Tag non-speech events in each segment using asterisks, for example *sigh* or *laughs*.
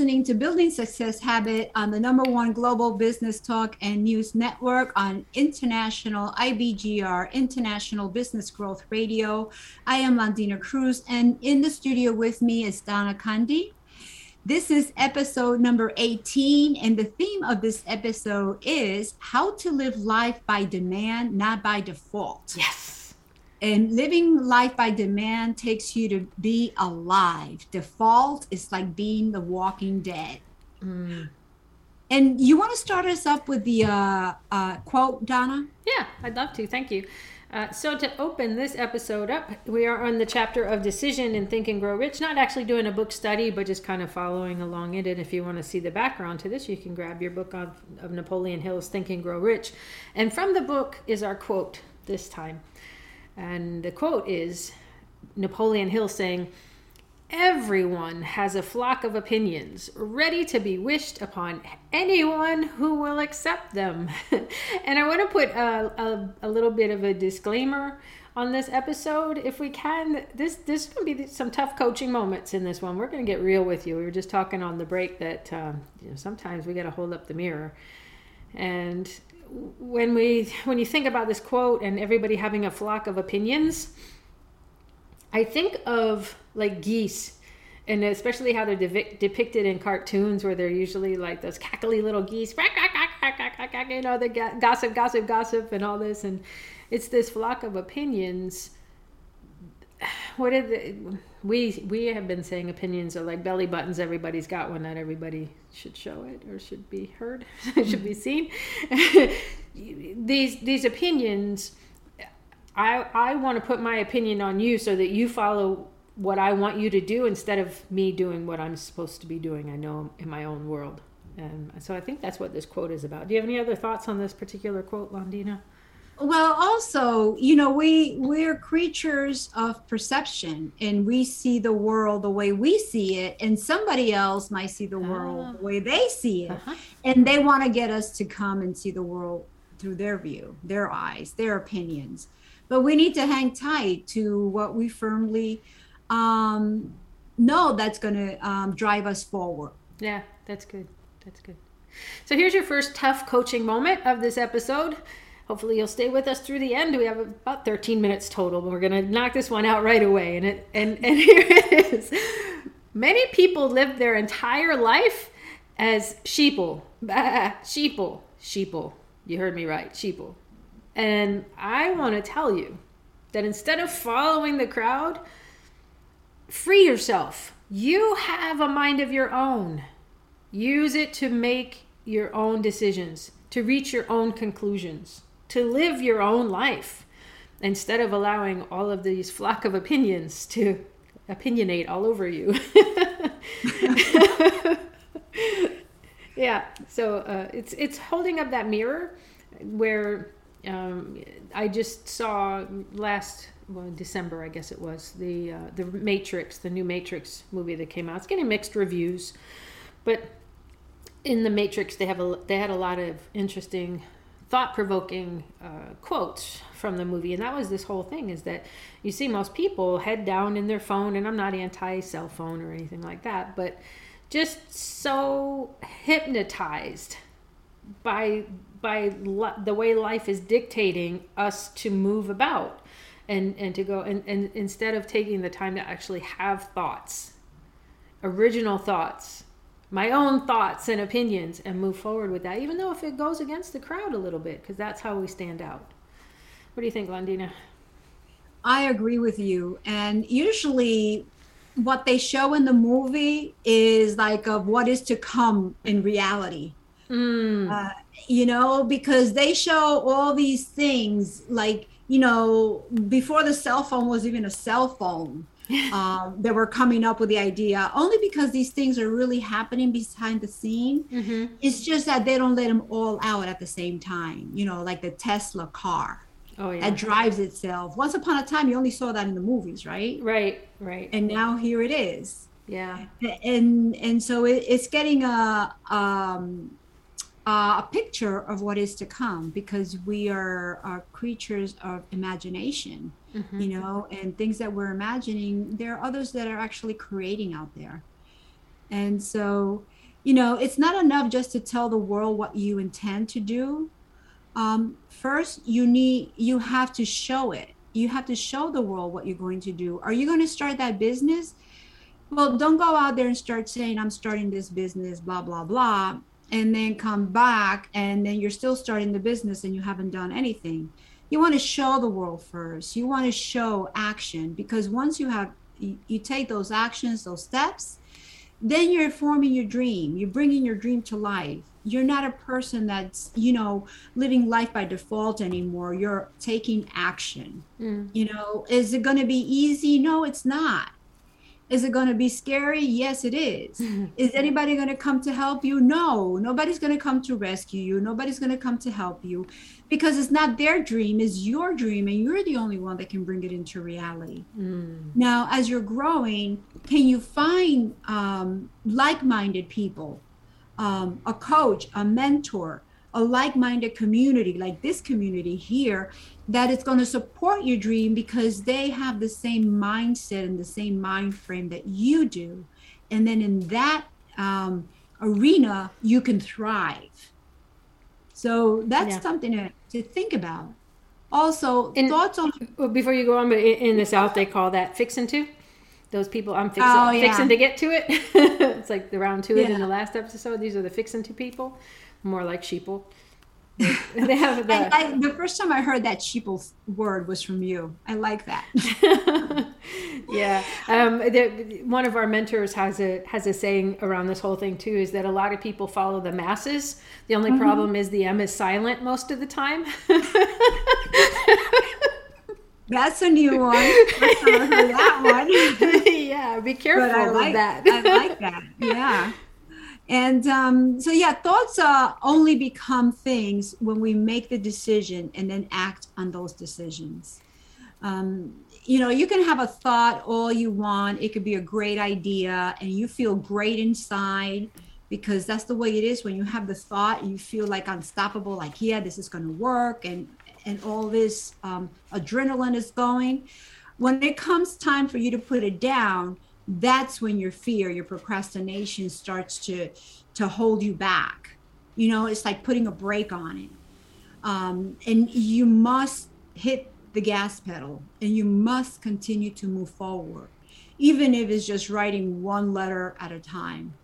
listening to Building Success Habit on the number one global business talk and news network on international IBGR, International Business Growth Radio. I am Londina Cruz, and in the studio with me is Donna Kunde. This is episode number 18, and the theme of this episode is how to live life by demand, not by default. Yes. And living life by demand takes you to be alive. Default is like being the walking dead. Mm. And you want to start us up with the uh, uh, quote, Donna? Yeah, I'd love to. Thank you. Uh, so, to open this episode up, we are on the chapter of decision in Think and Grow Rich. Not actually doing a book study, but just kind of following along in it. If you want to see the background to this, you can grab your book of, of Napoleon Hill's Think and Grow Rich. And from the book is our quote this time. And the quote is Napoleon Hill saying, Everyone has a flock of opinions ready to be wished upon anyone who will accept them. *laughs* and I want to put a, a, a, little bit of a disclaimer on this episode if we can. This this is going to be some tough coaching moments in this one. We're going to get real with you. We were just talking on the break that um, you know, sometimes we got to hold up the mirror. And when we when you think about this quote and everybody having a flock of opinions i think of like geese and especially how they're de- depicted in cartoons where they're usually like those cackly little geese you know the gossip gossip gossip and all this. And it's this flock of opinions what are the we we have been saying opinions are like belly buttons everybody's got one not everybody should show it or should be heard *laughs* should mm-hmm. be seen. *laughs* These these opinions i i want to put my opinion on you so that you follow what i want you to do instead of me doing what i'm supposed to be doing. I know in my own world. And so i think that's what this quote is about. Do you have any other thoughts on this particular quote Londina well also you know we we're creatures of perception and we see the world the way we see it and somebody else might see the world oh. the way they see it uh-huh. and they want to get us to come and see the world through their view their eyes their opinions but we need to hang tight to what we firmly um, know that's going to um, drive us forward yeah that's good that's good so here's your first tough coaching moment of this episode hopefully you'll stay with us through the end. We have about 13 minutes total, but we're going to knock this one out right away. And it and and *laughs* here it is. Many people live their entire life as sheeple, *laughs* sheeple, sheeple. You heard me right, sheeple. And I want to tell you that instead of following the crowd, free yourself. You have a mind of your own. Use it to make your own decisions, to reach your own conclusions to live your own life instead of allowing all of these flock of opinions to opinionate all over you. *laughs* yeah, so uh, it's it's holding up that mirror where um, I just saw last well, December, I guess it was the uh, the Matrix, the new Matrix movie that came out. It's getting mixed reviews, but in the Matrix, they have a they had a lot of interesting thought provoking uh, from the movie. And that was this whole thing is that you see most people head down in their phone, and I'm not anti cell phone or anything like that, but just so hypnotized by by the way life is dictating us to move about and and to go and, and instead of taking the time to actually have thoughts original thoughts my own thoughts and opinions and move forward with that, even though if it goes against the crowd a little bit, because that's how we stand out. What do you think, Londina? I agree with you. And usually, what they show in the movie is like of what is to come in reality. Mm. Uh, you know, because they show all these things like, you know, before the cell phone was even a cell phone *laughs* um, that were coming up with the idea only because these things are really happening behind the scene. Mm-hmm. It's just that they don't let them all out at the same time. You know, like the Tesla car. Oh, yeah. That drives itself. Once upon a time, you only saw that in the movies, right? Right, right. And now here it is. Yeah. And and so it, it's getting a um, uh, a picture of what is to come because we are, are creatures of imagination mm-hmm. you know and things that we're imagining there are others that are actually creating out there And so, you know, it's not enough just to tell the world what you intend to do. Um, first, you need, you have to show it. You have to show the world what you're going to do. Are you going to start that business? Well, don't go out there and start saying, I'm starting this business, blah, blah, blah, and then come back and then you're still starting the business and you haven't done anything. You want to show the world first. You want to show action because once you have, you, you take those actions, those steps, then you're forming your dream. You're bringing your dream to life. You're not a person that's, you know, living life by default anymore. You're taking action. Mm. You know, is it going to be easy? No, it's not is it going to be scary? Yes, it is. *laughs* is anybody going to come to help you? No, nobody's going to come to rescue you. Nobody's going to come to help you because it's not their dream, it's your dream, and you're the only one that can bring it into reality. Mm. Now, as you're growing, can you find um, like minded people, um, a coach, a mentor? A like-minded community like this community here that is going to support your dream because they have the same mindset and the same mind frame that you do. And then in that um, arena you can thrive. So that's yeah. something to, to think about. Also in, thoughts on before you go on but in, in the south they call that fixing to those people i'm fixing, oh, yeah. fixing to get to it *laughs* it's like the round two yeah. in the last episode these are the fixing to people more like sheeple. *laughs* they have the, I, the first time I heard that sheeple word was from you. I like that. *laughs* yeah, um, the, one of our mentors has a has a saying around this whole thing too. Is that a lot of people follow the masses. The only mm-hmm. problem is the M is silent most of the time. That's a new one. I heard that one. yeah, be careful but I like, that. I like that. Yeah. And um, so, yeah, thoughts uh, only become things when we make the decision and then act on those decisions. Um, you know, you can have a thought all you want, it could be a great idea, and you feel great inside because that's the way it is when you have the thought you feel like unstoppable like yeah this is going to work and and all this um, adrenaline is going when it comes time for you to put it down that's when your fear your procrastination starts to to hold you back. You know it's like putting a brake on it. Um, and you must hit the gas pedal and you must continue to move forward even if it's just writing one letter at a time.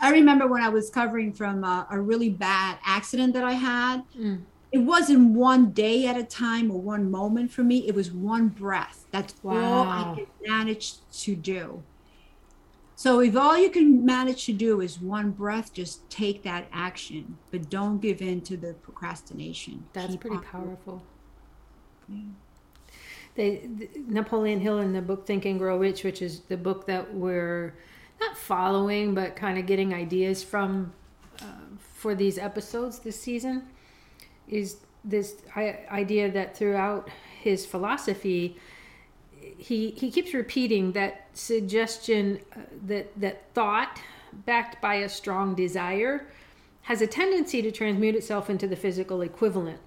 I remember when i was covering from a, a really bad accident that i had mm it wasn't one day at a time or one moment for me. It was one breath. That's wow. all I could manage to do. So if all you can manage to do is one breath, just take that action, but don't give in to the procrastination. That's Keep pretty powerful. Yeah. They, Napoleon Hill in the book Think and Grow Rich, which is the book that we're not following, but kind of getting ideas from uh, for these episodes this season is this idea that throughout his philosophy, he he keeps repeating that suggestion uh, that that thought backed by a strong desire has a tendency to transmute itself into the physical equivalent.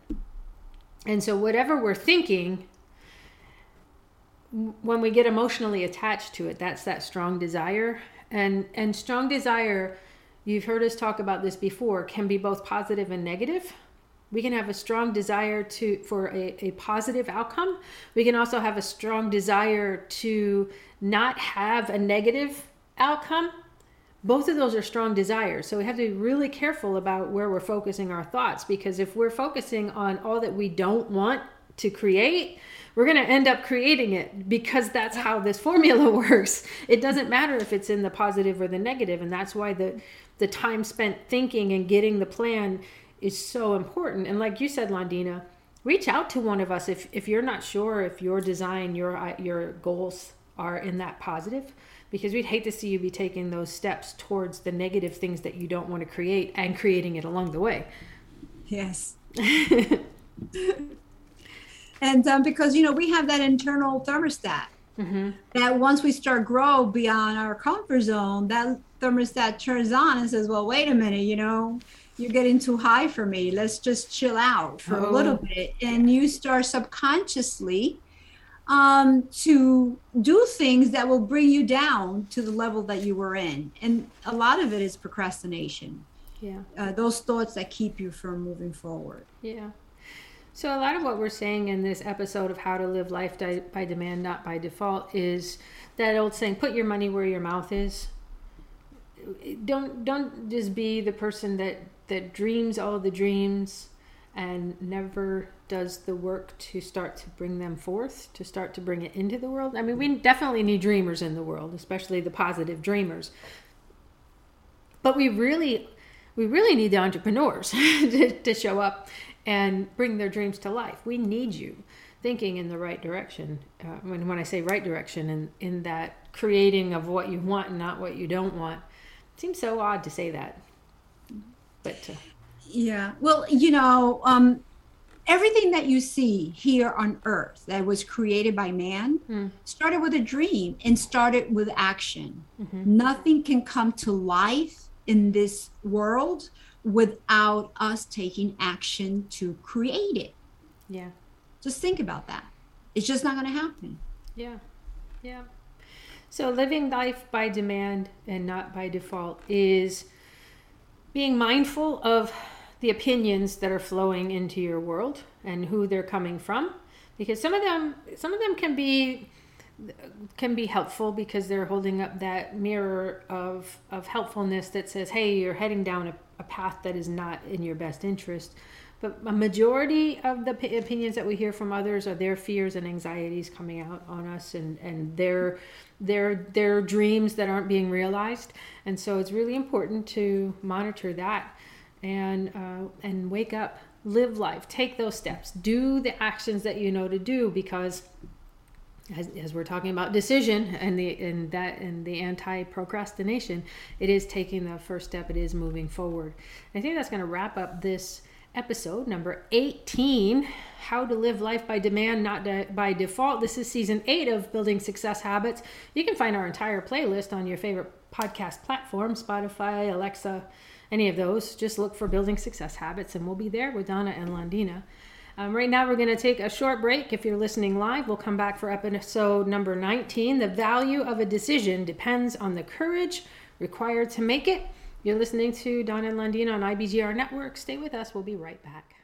And so whatever we're thinking when we get emotionally attached to it, that's that strong desire. And and strong desire, you've heard us talk about this before, can be both positive and negative we can have a strong desire to for a, a positive outcome. We can also have a strong desire to not have a negative outcome. Both of those are strong desires. So we have to be really careful about where we're focusing our thoughts because if we're focusing on all that we don't want to create we're going to end up creating it because that's how this formula *laughs* works. It doesn't matter if it's in the positive or the negative and that's why the the time spent thinking and getting the plan is so important. And like you said, Londina, reach out to one of us if, if you're not sure if your design, your uh, your goals are in that positive, because we'd hate to see you be taking those steps towards the negative things that you don't want to create and creating it along the way. Yes. *laughs* and um, because you know we have that internal thermostat mm-hmm. that once we start grow beyond our comfort zone, that thermostat turns on and says, "Well, wait a minute, you know." you're getting too high for me. Let's just chill out for oh. a little bit. And you start subconsciously um, to do things that will bring you down to the level that you were in. And a lot of it is procrastination. Yeah. Uh, those thoughts that keep you from moving forward. Yeah. So, a lot of what we're saying in this episode of How to Live Life by Demand, Not by Default, is that old saying, put your money where your mouth is. Don't don't just be the person that that dreams all the dreams and never does the work to start to bring them forth, to start to bring it into the world. I mean, we definitely need dreamers in the world, especially the positive dreamers. But we really we really need the entrepreneurs *laughs* to, to show up and bring their dreams to life. We need you thinking in the right direction. Uh, when, when I say right direction, in, in that creating of what you want and not what you don't want. Seems so odd to say that. But. Uh, yeah. Well, you know, um, everything that you see here on earth that was created by man mm. started with a dream and started with action. Mm-hmm. Nothing can come to life in this world without us taking action to create it. Yeah. Just think about that. It's just not going to happen. Yeah. Yeah. So living life by demand and not by default is being mindful of the opinions that are flowing into your world and who they're coming from because some of them some of them can be can be helpful because they're holding up that mirror of of helpfulness that says hey you're heading down a, a path that is not in your best interest. But a majority of the p- opinions that we hear from others are their fears and anxieties coming out on us and and their their their dreams that aren't being realized. And so it's really important to monitor that and uh, and wake up live life take those steps do the actions that you know to do because as, as we're talking about decision and the and that and the anti procrastination it is taking the first step it is moving forward. I think that's going to wrap up this episode number 18 how to live life by demand not de- by default this is season 8 of building success habits you can find our entire playlist on your favorite podcast platform spotify alexa any of those, just look for Building Success Habits, and we'll be there with Donna and Londina. Um, right now, we're going to take a short break. If you're listening live, we'll come back for episode number 19. The value of a decision depends on the courage required to make it. You're listening to Donna and Londina on IBGR Network. Stay with us. We'll be right back.